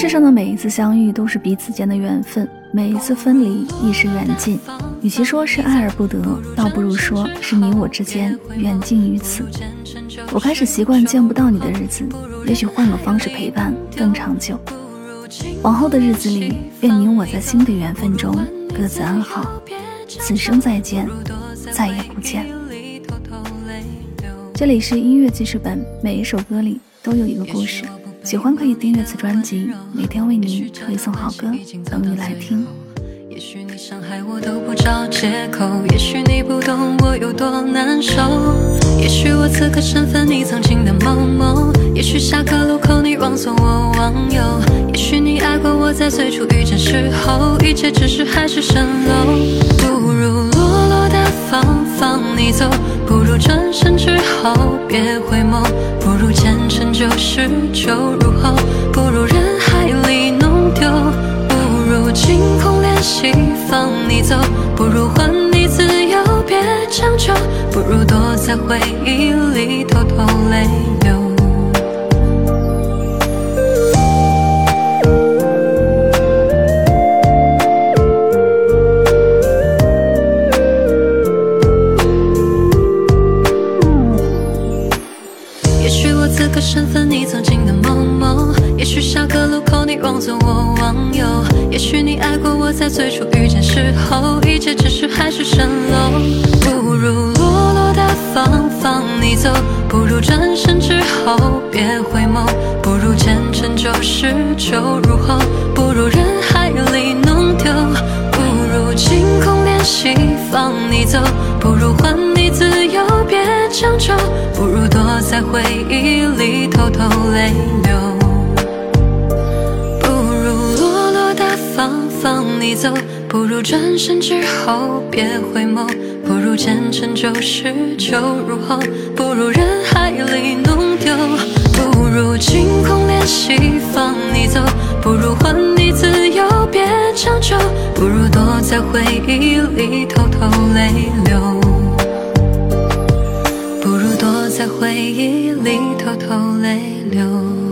世上的每一次相遇都是彼此间的缘分，每一次分离亦是缘尽。与其说是爱而不得，倒不如说是你我之间缘尽于此。我开始习惯见不到你的日子，也许换个方式陪伴更长久。往后的日子里，愿你我在新的缘分中各自安好，此生再见，再也不见。这里是音乐记事本，每一首歌里都有一个故事。喜欢可以订阅此专辑，每天为您推送好歌，等你来听。也许你伤害我都不找借口，也许你不懂我有多难受，也许我此刻身份你曾经的某某，也许下个路口你忘送我忘忧，也许你爱过我在最初遇见时候，一切只是海市蜃楼，不如落落大方放你走，不如转身之后别回眸。不如见就是酒入喉，不如人海里弄丢；不如清空联系放你走，不如还你自由别强求；不如躲在回忆里偷偷泪流。身份你曾经的某某，也许下个路口你忘左我忘右，也许你爱过我在最初遇见时候，一切只是海市蜃楼。不如落落大方放你走，不如转身之后别回眸，不如前尘旧事酒入喉，不如人海里弄丢，不如清空联系放你走，不如还你自由别强求。不如在回忆里偷偷泪流，不如落落大方放你走，不如转身之后别回眸，不如前尘旧事酒入喉，不如人海里弄丢，不如清空联系放你走，不如还你自由别强求，不如躲在回忆里偷偷泪流。回忆里偷偷泪流。